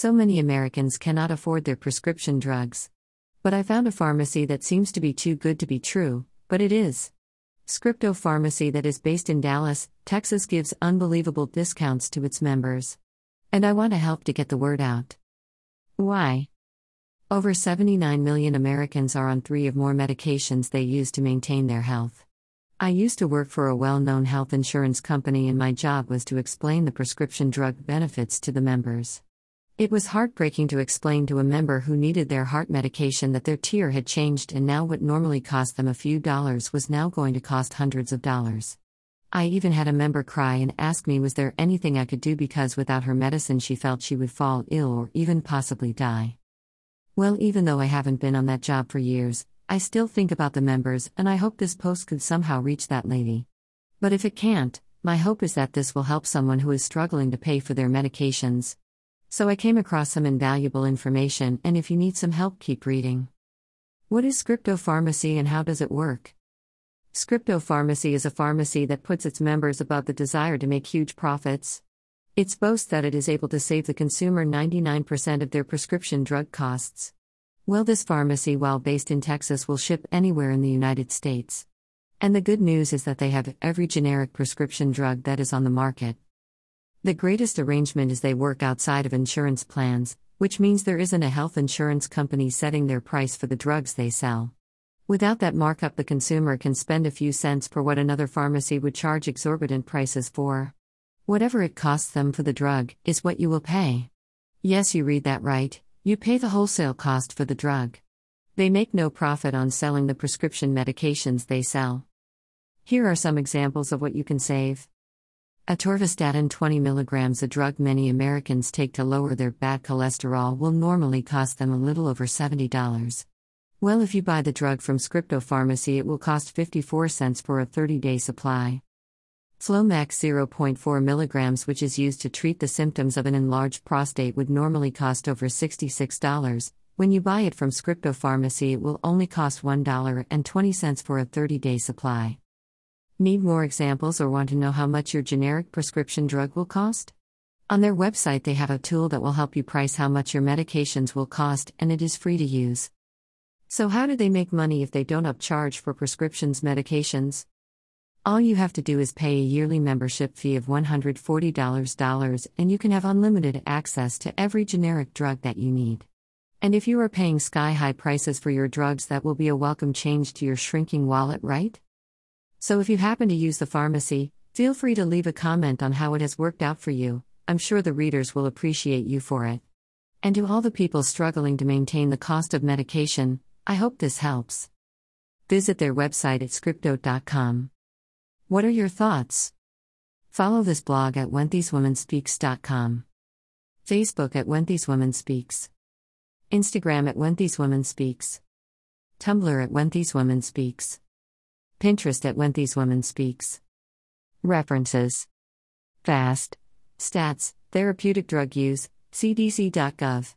So many Americans cannot afford their prescription drugs. But I found a pharmacy that seems to be too good to be true, but it is. Scripto Pharmacy, that is based in Dallas, Texas, gives unbelievable discounts to its members. And I want to help to get the word out. Why? Over 79 million Americans are on three or more medications they use to maintain their health. I used to work for a well known health insurance company, and my job was to explain the prescription drug benefits to the members. It was heartbreaking to explain to a member who needed their heart medication that their tier had changed and now what normally cost them a few dollars was now going to cost hundreds of dollars. I even had a member cry and ask me was there anything I could do because without her medicine she felt she would fall ill or even possibly die. Well, even though I haven't been on that job for years, I still think about the members, and I hope this post could somehow reach that lady. But if it can't, my hope is that this will help someone who is struggling to pay for their medications. So I came across some invaluable information, and if you need some help, keep reading. What is Scripto Pharmacy and how does it work? Scripto Pharmacy is a pharmacy that puts its members above the desire to make huge profits. It's boasts that it is able to save the consumer 99% of their prescription drug costs. Well, this pharmacy, while based in Texas, will ship anywhere in the United States. And the good news is that they have every generic prescription drug that is on the market. The greatest arrangement is they work outside of insurance plans, which means there isn't a health insurance company setting their price for the drugs they sell. Without that markup, the consumer can spend a few cents for what another pharmacy would charge exorbitant prices for. Whatever it costs them for the drug is what you will pay. Yes, you read that right, you pay the wholesale cost for the drug. They make no profit on selling the prescription medications they sell. Here are some examples of what you can save. Atorvastatin 20 mg, a drug many Americans take to lower their bad cholesterol, will normally cost them a little over $70. Well, if you buy the drug from Scripto Pharmacy, it will cost 54 cents for a 30 day supply. Flomax 0.4 mg, which is used to treat the symptoms of an enlarged prostate, would normally cost over $66. When you buy it from Scripto Pharmacy, it will only cost $1.20 for a 30 day supply. Need more examples or want to know how much your generic prescription drug will cost? On their website, they have a tool that will help you price how much your medications will cost, and it is free to use. So, how do they make money if they don't upcharge for prescriptions medications? All you have to do is pay a yearly membership fee of $140 and you can have unlimited access to every generic drug that you need. And if you are paying sky high prices for your drugs, that will be a welcome change to your shrinking wallet, right? So if you happen to use the pharmacy, feel free to leave a comment on how it has worked out for you. I'm sure the readers will appreciate you for it. And to all the people struggling to maintain the cost of medication, I hope this helps. Visit their website at scripto.com. What are your thoughts? Follow this blog at WhenThisWomanSpeaks.com. Facebook at When. Instagram at When. Tumblr at When Speaks. Pinterest at When This Woman Speaks. References FAST. Stats, Therapeutic Drug Use, CDC.gov.